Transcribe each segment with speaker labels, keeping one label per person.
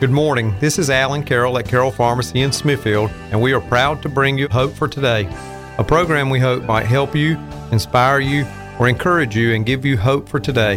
Speaker 1: Good morning. This is Alan Carroll at Carroll Pharmacy in Smithfield, and we are proud to bring you Hope for Today, a program we hope might help you, inspire you, or encourage you and give you hope for today.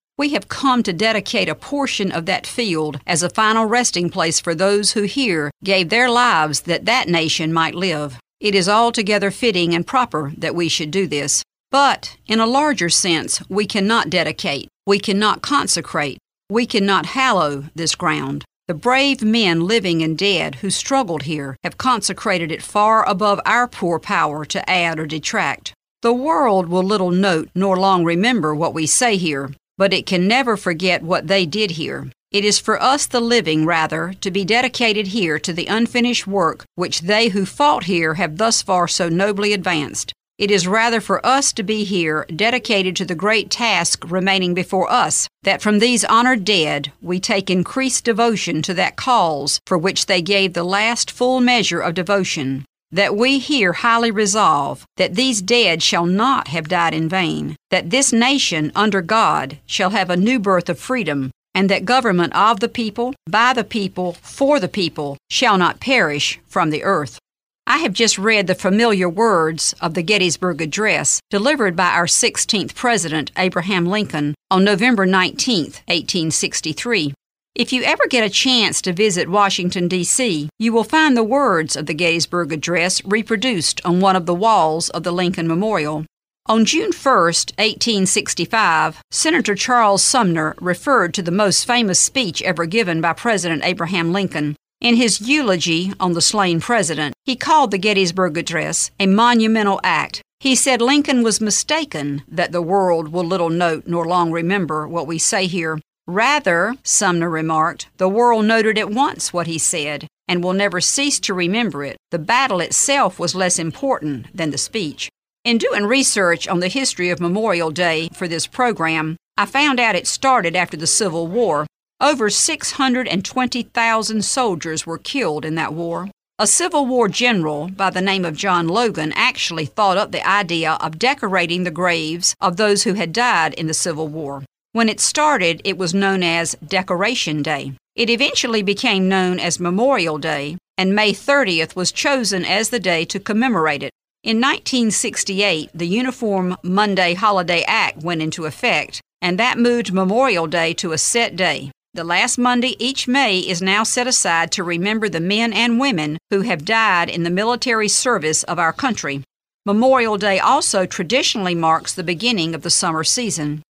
Speaker 2: We have come to dedicate a portion of that field as a final resting place for those who here gave their lives that that nation might live. It is altogether fitting and proper that we should do this. But, in a larger sense, we cannot dedicate, we cannot consecrate, we cannot hallow this ground. The brave men living and dead who struggled here have consecrated it far above our poor power to add or detract. The world will little note nor long remember what we say here, but it can never forget what they did here. It is for us, the living, rather, to be dedicated here to the unfinished work which they who fought here have thus far so nobly advanced. It is rather for us to be here, dedicated to the great task remaining before us, that from these honored dead we take increased devotion to that cause for which they gave the last full measure of devotion that we here highly resolve that these dead shall not have died in vain, that this nation under God shall have a new birth of freedom, and that government of the people, by the people, for the people, shall not perish from the earth. I have just read the familiar words of the Gettysburg Address delivered by our 16th President, Abraham Lincoln, on November 19, 1863. If you ever get a chance to visit Washington, D.C., you will find the words of the Gettysburg Address reproduced on one of the walls of the Lincoln Memorial. On June 1, 1865, Senator Charles Sumner referred to the most famous speech ever given by President Abraham Lincoln. In his eulogy on the slain president, he called the Gettysburg Address a monumental act. He said Lincoln was mistaken that the world will little note nor long remember what we say here. Rather, Sumner remarked, the world noted at once what he said and will never cease to remember it. The battle itself was less important than the speech. In doing research on the history of Memorial Day for this program, I found out it started after the Civil War. Over 620,000 soldiers were killed in that war. A Civil War general by the name of John Logan actually thought up the idea of decorating the graves of those who had died in the Civil War. When it started, it was known as Decoration Day. It eventually became known as Memorial Day, and May 30th was chosen as the day to commemorate it. In 1968, the Uniform Monday Holiday Act went into effect, and that moved Memorial Day to a set day. The last Monday each May is now set aside to remember the men and women who have died in the military service of our country. Memorial Day also traditionally marks the beginning of the summer season.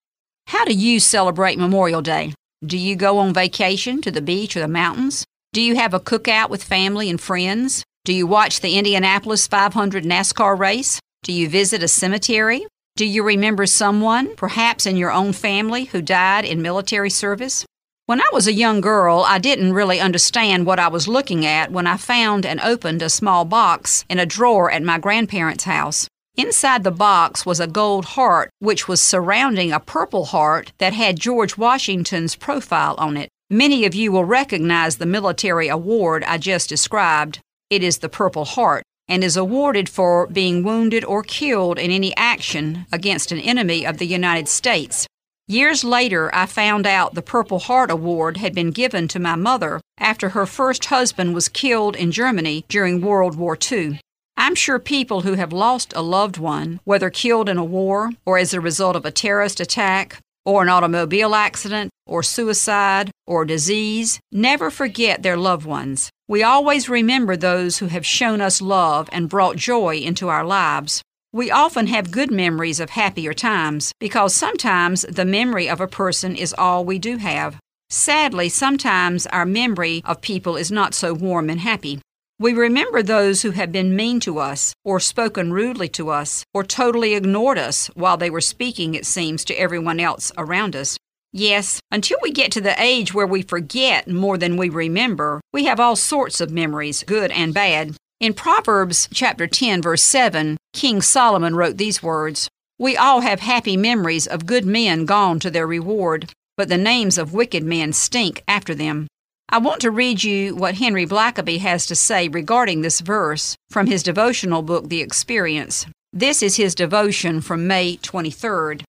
Speaker 2: How do you celebrate Memorial Day? Do you go on vacation to the beach or the mountains? Do you have a cookout with family and friends? Do you watch the Indianapolis 500 NASCAR race? Do you visit a cemetery? Do you remember someone, perhaps in your own family, who died in military service? When I was a young girl, I didn't really understand what I was looking at when I found and opened a small box in a drawer at my grandparents' house. Inside the box was a gold heart which was surrounding a purple heart that had George Washington's profile on it. Many of you will recognize the military award I just described. It is the Purple Heart and is awarded for being wounded or killed in any action against an enemy of the United States. Years later, I found out the Purple Heart Award had been given to my mother after her first husband was killed in Germany during World War II. I'm sure people who have lost a loved one, whether killed in a war or as a result of a terrorist attack or an automobile accident or suicide or disease, never forget their loved ones. We always remember those who have shown us love and brought joy into our lives. We often have good memories of happier times because sometimes the memory of a person is all we do have. Sadly, sometimes our memory of people is not so warm and happy. We remember those who have been mean to us, or spoken rudely to us, or totally ignored us while they were speaking, it seems, to everyone else around us. Yes, until we get to the age where we forget more than we remember, we have all sorts of memories, good and bad. In Proverbs chapter 10 verse 7, King Solomon wrote these words: We all have happy memories of good men gone to their reward, but the names of wicked men stink after them. I want to read you what Henry Blackaby has to say regarding this verse from his devotional book The Experience. This is his devotion from May 23rd.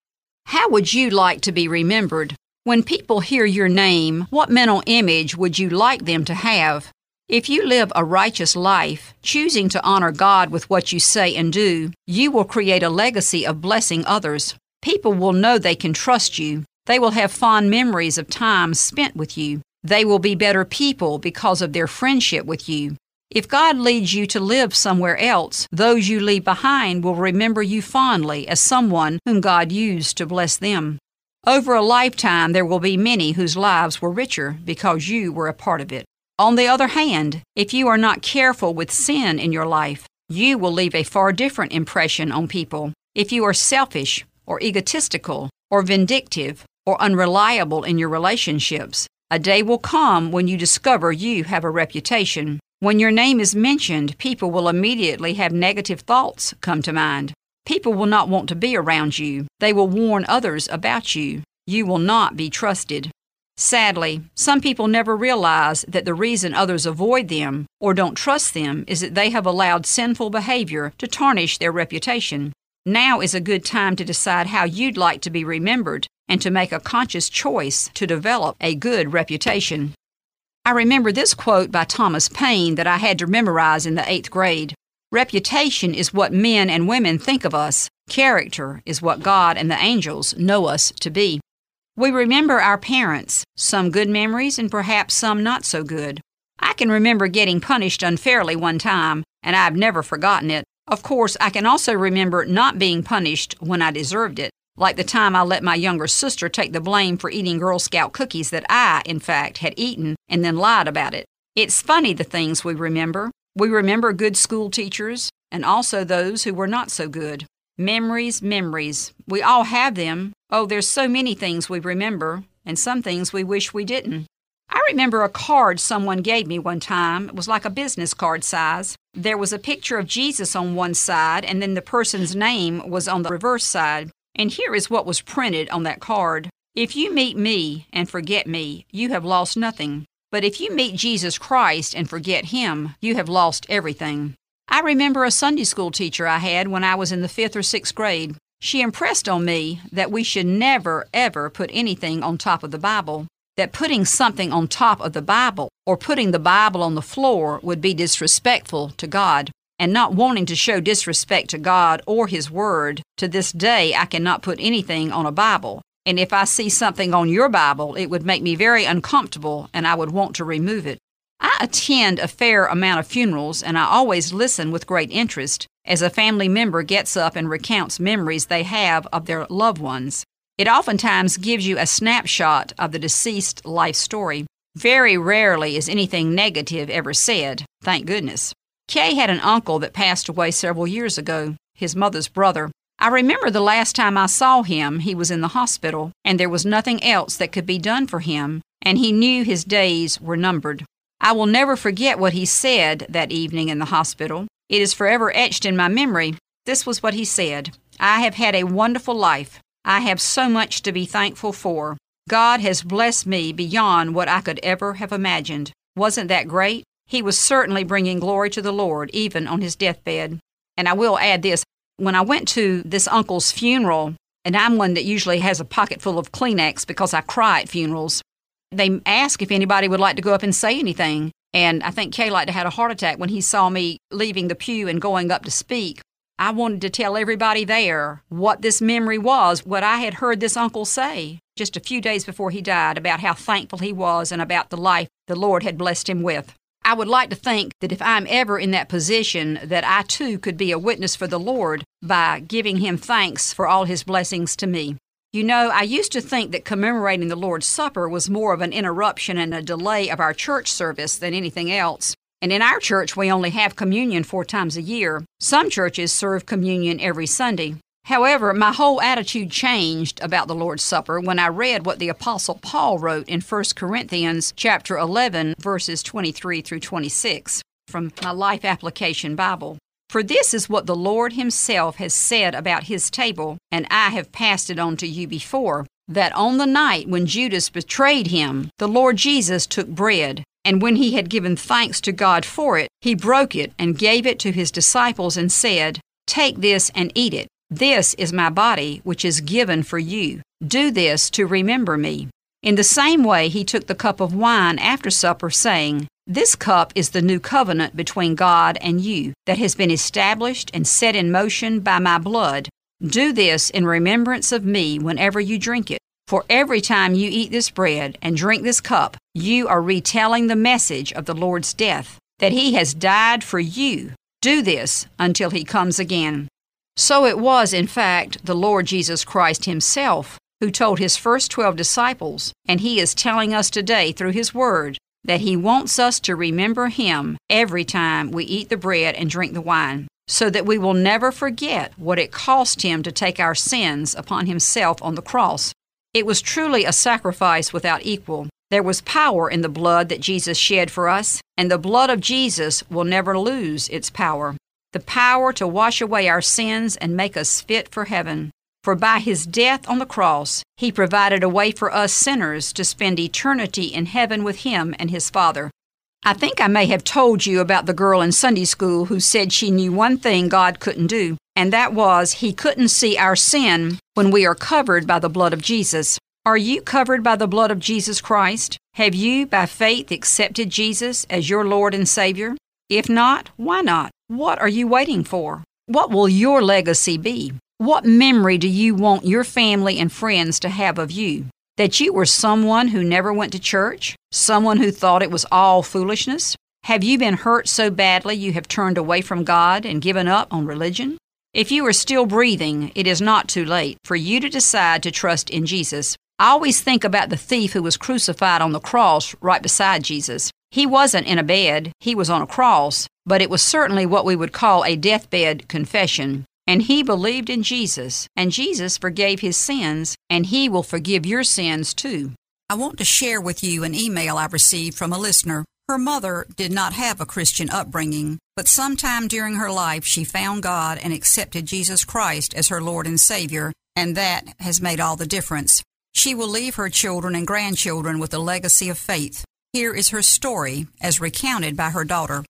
Speaker 2: How would you like to be remembered? When people hear your name, what mental image would you like them to have? If you live a righteous life, choosing to honor God with what you say and do, you will create a legacy of blessing others. People will know they can trust you. They will have fond memories of times spent with you. They will be better people because of their friendship with you. If God leads you to live somewhere else, those you leave behind will remember you fondly as someone whom God used to bless them. Over a lifetime, there will be many whose lives were richer because you were a part of it. On the other hand, if you are not careful with sin in your life, you will leave a far different impression on people. If you are selfish, or egotistical, or vindictive, or unreliable in your relationships, a day will come when you discover you have a reputation. When your name is mentioned, people will immediately have negative thoughts come to mind. People will not want to be around you. They will warn others about you. You will not be trusted. Sadly, some people never realize that the reason others avoid them or don't trust them is that they have allowed sinful behavior to tarnish their reputation. Now is a good time to decide how you'd like to be remembered and to make a conscious choice to develop a good reputation. I remember this quote by Thomas Paine that I had to memorize in the eighth grade Reputation is what men and women think of us, character is what God and the angels know us to be. We remember our parents, some good memories and perhaps some not so good. I can remember getting punished unfairly one time, and I've never forgotten it. Of course, I can also remember not being punished when I deserved it like the time I let my younger sister take the blame for eating Girl Scout cookies that I, in fact, had eaten and then lied about it. It's funny the things we remember. We remember good school teachers and also those who were not so good. Memories, memories. We all have them. Oh, there's so many things we remember, and some things we wish we didn't. I remember a card someone gave me one time. It was like a business card size. There was a picture of Jesus on one side, and then the person's name was on the reverse side. And here is what was printed on that card If you meet me and forget me, you have lost nothing. But if you meet Jesus Christ and forget him, you have lost everything. I remember a Sunday school teacher I had when I was in the fifth or sixth grade. She impressed on me that we should never, ever put anything on top of the Bible. That putting something on top of the Bible or putting the Bible on the floor would be disrespectful to God and not wanting to show disrespect to God or His Word, to this day I cannot put anything on a Bible. And if I see something on your Bible, it would make me very uncomfortable and I would want to remove it. I attend a fair amount of funerals and I always listen with great interest as a family member gets up and recounts memories they have of their loved ones. It oftentimes gives you a snapshot of the deceased life story. Very rarely is anything negative ever said, thank goodness. Kay had an uncle that passed away several years ago, his mother's brother. I remember the last time I saw him, he was in the hospital, and there was nothing else that could be done for him, and he knew his days were numbered. I will never forget what he said that evening in the hospital. It is forever etched in my memory. This was what he said I have had a wonderful life. I have so much to be thankful for. God has blessed me beyond what I could ever have imagined. Wasn't that great? He was certainly bringing glory to the Lord even on his deathbed. And I will add this when I went to this uncle's funeral, and I'm one that usually has a pocket full of Kleenex because I cry at funerals, they asked if anybody would like to go up and say anything. And I think Kay liked to had a heart attack when he saw me leaving the pew and going up to speak. I wanted to tell everybody there what this memory was, what I had heard this uncle say just a few days before he died about how thankful he was and about the life the Lord had blessed him with. I would like to think that if I'm ever in that position, that I too could be a witness for the Lord by giving Him thanks for all His blessings to me. You know, I used to think that commemorating the Lord's Supper was more of an interruption and a delay of our church service than anything else. And in our church, we only have communion four times a year. Some churches serve communion every Sunday. However, my whole attitude changed about the Lord's Supper when I read what the apostle Paul wrote in 1 Corinthians chapter 11 verses 23 through 26 from my Life Application Bible. For this is what the Lord himself has said about his table, and I have passed it on to you before, that on the night when Judas betrayed him, the Lord Jesus took bread, and when he had given thanks to God for it, he broke it and gave it to his disciples and said, Take this and eat it. This is my body, which is given for you. Do this to remember me. In the same way, he took the cup of wine after supper, saying, This cup is the new covenant between God and you, that has been established and set in motion by my blood. Do this in remembrance of me whenever you drink it. For every time you eat this bread and drink this cup, you are retelling the message of the Lord's death, that he has died for you. Do this until he comes again. So it was, in fact, the Lord Jesus Christ Himself who told His first twelve disciples, and He is telling us today through His Word, that He wants us to remember Him every time we eat the bread and drink the wine, so that we will never forget what it cost Him to take our sins upon Himself on the cross. It was truly a sacrifice without equal. There was power in the blood that Jesus shed for us, and the blood of Jesus will never lose its power the power to wash away our sins and make us fit for heaven. For by his death on the cross, he provided a way for us sinners to spend eternity in heaven with him and his Father. I think I may have told you about the girl in Sunday school who said she knew one thing God couldn't do, and that was he couldn't see our sin when we are covered by the blood of Jesus. Are you covered by the blood of Jesus Christ? Have you, by faith, accepted Jesus as your Lord and Savior? If not, why not? What are you waiting for? What will your legacy be? What memory do you want your family and friends to have of you? That you were someone who never went to church? Someone who thought it was all foolishness? Have you been hurt so badly you have turned away from God and given up on religion? If you are still breathing, it is not too late for you to decide to trust in Jesus. I always think about the thief who was crucified on the cross right beside Jesus. He wasn't in a bed, he was on a cross, but it was certainly what we would call a deathbed confession. And he believed in Jesus, and Jesus forgave his sins, and he will forgive your sins too. I want to share with you an email I received from a listener. Her mother did not have a Christian upbringing, but sometime during her life she found God and accepted Jesus Christ as her Lord and Savior, and that has made all the difference. She will leave her children and grandchildren with a legacy of faith. Here is her story as recounted by her daughter.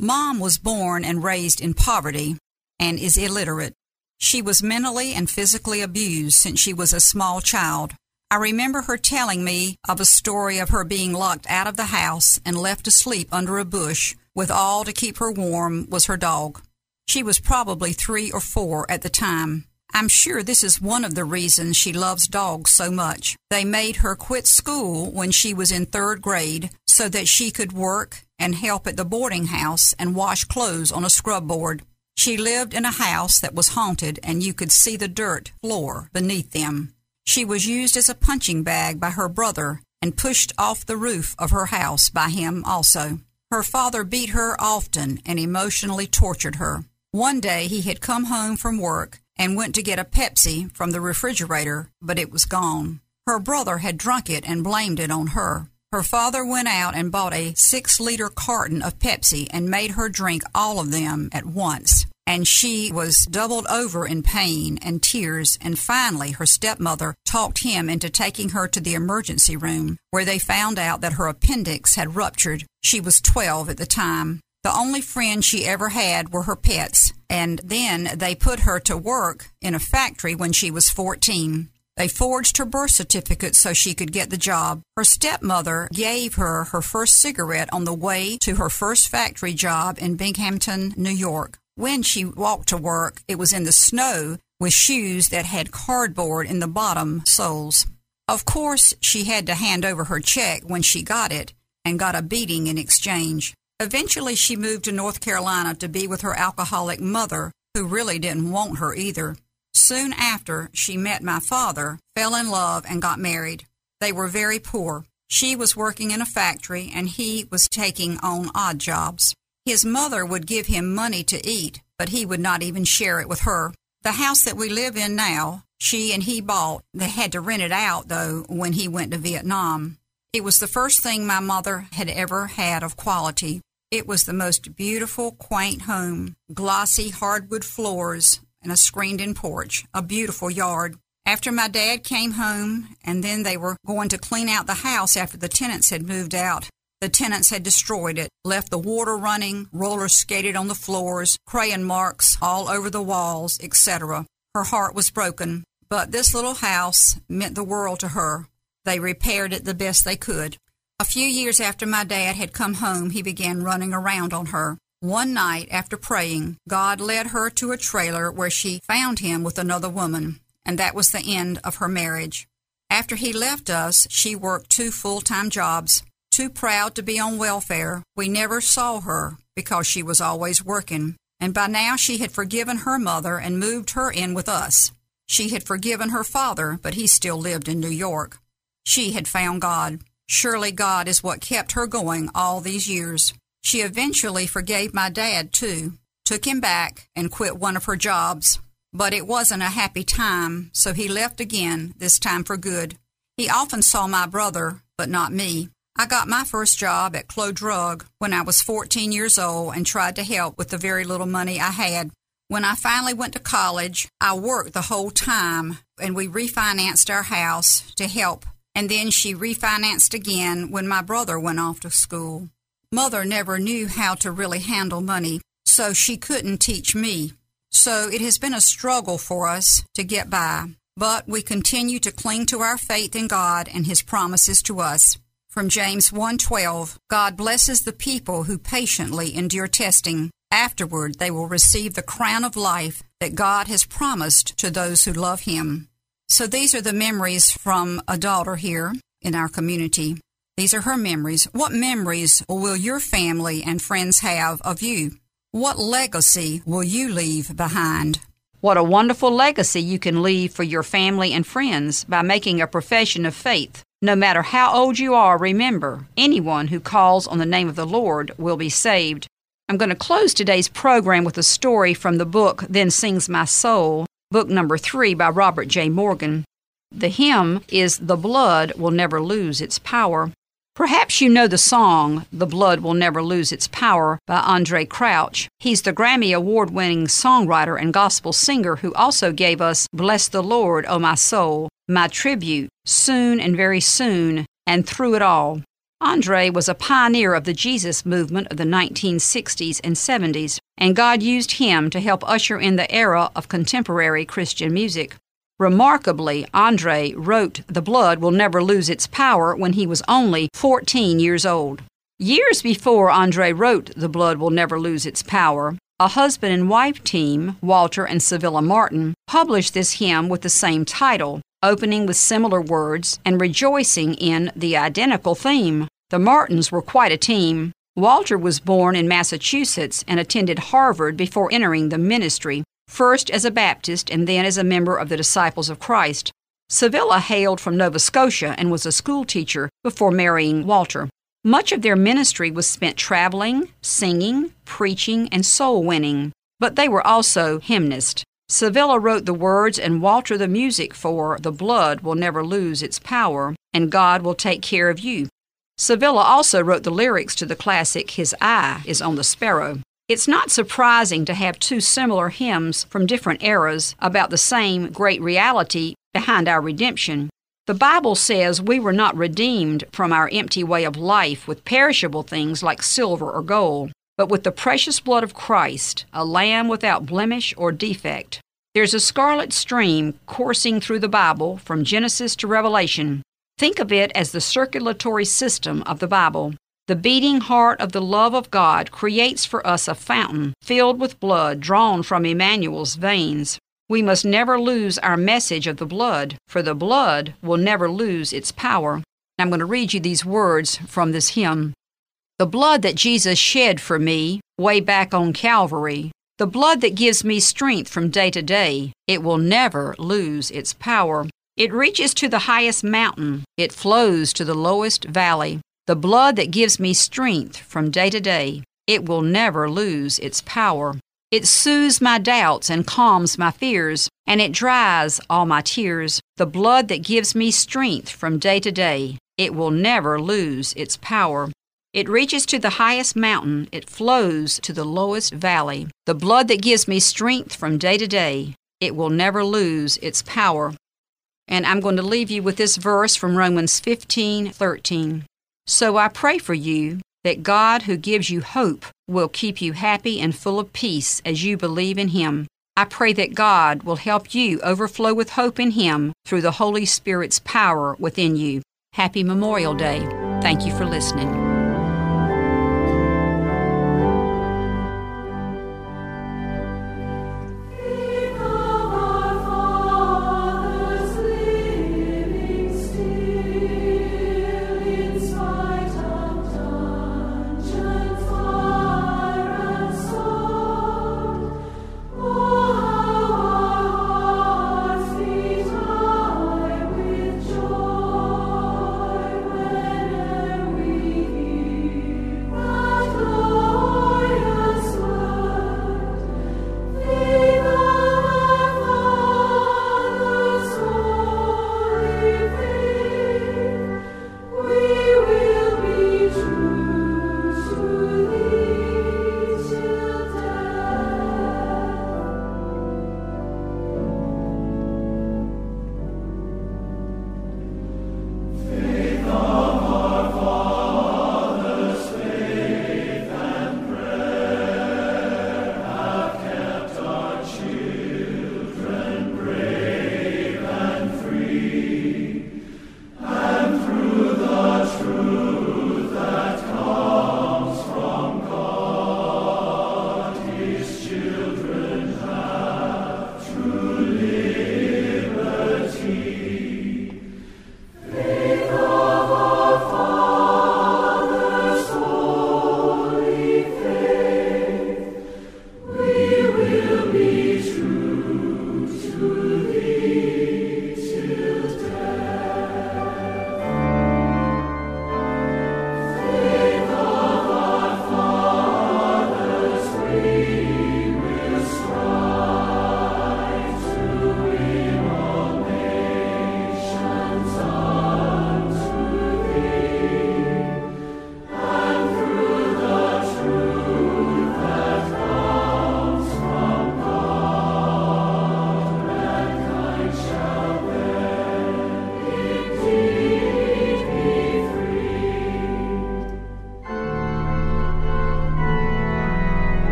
Speaker 2: Mom was born and raised in poverty and is illiterate. She was mentally and physically abused since she was a small child. I remember her telling me of a story of her being locked out of the house and left to sleep under a bush, with all to keep her warm was her dog. She was probably three or four at the time. I'm sure this is one of the reasons she loves dogs so much. They made her quit school when she was in third grade so that she could work and help at the boarding house and wash clothes on a scrub board. She lived in a house that was haunted and you could see the dirt floor beneath them. She was used as a punching bag by her brother and pushed off the roof of her house by him also. Her father beat her often and emotionally tortured her. One day he had come home from work and went to get a Pepsi from the refrigerator, but it was gone. Her brother had drunk it and blamed it on her. Her father went out and bought a six liter carton of Pepsi and made her drink all of them at once. And she was doubled over in pain and tears, and finally her stepmother talked him into taking her to the emergency room, where they found out that her appendix had ruptured. She was 12 at the time. The only friends she ever had were her pets, and then they put her to work in a factory when she was 14. They forged her birth certificate so she could get the job. Her stepmother gave her her first cigarette on the way to her first factory job in Binghamton, New York. When she walked to work, it was in the snow with shoes that had cardboard in the bottom soles. Of course, she had to hand over her check when she got it and got a beating in exchange. Eventually, she moved to North Carolina to be with her alcoholic mother, who really didn't want her either. Soon after, she met my father, fell in love, and got married. They were very poor. She was working in a factory, and he was taking on odd jobs. His mother would give him money to eat, but he would not even share it with her.
Speaker 3: The house that we live in now, she and he bought. They had to rent it out, though, when he went to Vietnam. It was the first thing my mother had ever had of quality. It was the most beautiful, quaint home, glossy hardwood floors, and a screened in porch, a beautiful yard. After my dad came home, and then they were going to clean out the house after the tenants had moved out, the tenants had destroyed it, left the water running, roller skated on the floors, crayon marks all over the walls, etc. Her heart was broken, but this little house meant the world to her. They repaired it the best they could. A few years after my dad had come home, he began running around on her. One night, after praying, God led her to a trailer where she found him with another woman, and that was the end of her marriage. After he left us, she worked two full time jobs. Too proud to be on welfare, we never saw her because she was always working. And by now she had forgiven her mother and moved her in with us. She had forgiven her father, but he still lived in New York. She had found God. Surely God is what kept her going all these years. She eventually forgave my dad, too, took him back, and quit one of her jobs. But it wasn't a happy time, so he left again, this time for good. He often saw my brother, but not me. I got my first job at Clo Drug when I was 14 years old and tried to help with the very little money I had. When I finally went to college, I worked the whole time and we refinanced our house to help. And then she refinanced again when my brother went off to school. Mother never knew how to really handle money, so she couldn't teach me. So it has been a struggle for us to get by, but we continue to cling to our faith in God and his promises to us. From James 1:12, God blesses the people who patiently endure testing. Afterward, they will receive the crown of life that God has promised to those who love him. So these are the memories from a daughter here in our community. These are her memories. What memories will your family and friends have of you? What legacy will you leave behind?
Speaker 2: What a wonderful legacy you can leave for your family and friends by making a profession of faith. No matter how old you are, remember, anyone who calls on the name of the Lord will be saved. I'm going to close today's program with a story from the book Then Sings My Soul, book number three by Robert J. Morgan. The hymn is The Blood Will Never Lose Its Power. Perhaps you know the song, The Blood Will Never Lose Its Power by Andraé Crouch. He's the Grammy Award winning songwriter and gospel singer who also gave us Bless the Lord, O My Soul, My Tribute, Soon and Very Soon, and Through It All. Andraé was a pioneer of the Jesus movement of the 1960s and 70s, and God used him to help usher in the era of contemporary Christian music. Remarkably, Andraé wrote The Blood Will Never Lose Its Power when he was only 14 years old. Years before Andraé wrote The Blood Will Never Lose Its Power, a husband and wife team, Walter and Civilla Martin, published this hymn with the same title, opening with similar words and rejoicing in the identical theme. The Martins were quite a team. Walter was born in Massachusetts and attended Harvard before entering the ministry first as a Baptist and then as a member of the Disciples of Christ. Civilla hailed from Nova Scotia and was a schoolteacher before marrying Walter. Much of their ministry was spent traveling, singing, preaching, and soul winning, but they were also hymnists. Civilla wrote the words and Walter the music for The Blood Will Never Lose Its Power and God Will Take Care of You. Civilla also wrote the lyrics to the classic His Eye is on the Sparrow. It's not surprising to have two similar hymns from different eras about the same great reality behind our redemption. The Bible says we were not redeemed from our empty way of life with perishable things like silver or gold, but with the precious blood of Christ, a lamb without blemish or defect. There's a scarlet stream coursing through the Bible from Genesis to Revelation. Think of it as the circulatory system of the Bible. The beating heart of the love of God creates for us a fountain filled with blood drawn from Emmanuel's veins. We must never lose our message of the blood, for the blood will never lose its power. I'm going to read you these words from this hymn. The blood that Jesus shed for me way back on Calvary, the blood that gives me strength from day to day, it will never lose its power. It reaches to the highest mountain, it flows to the lowest valley. The blood that gives me strength from day to day, it will never lose its power.
Speaker 4: It soothes my doubts and calms my fears, and it dries all my tears. The blood that gives me strength from day to day, it will never lose its power. It reaches to the highest mountain, it flows to the lowest valley. The blood that gives me strength from day to day, it will never lose its power. And I'm going to leave you with this verse from Romans 15 13. So I pray for you that God, who gives you hope, will keep you happy and full of peace as you believe in Him. I pray that God will help you overflow with hope in Him through the Holy Spirit's power within you. Happy Memorial Day. Thank you for listening.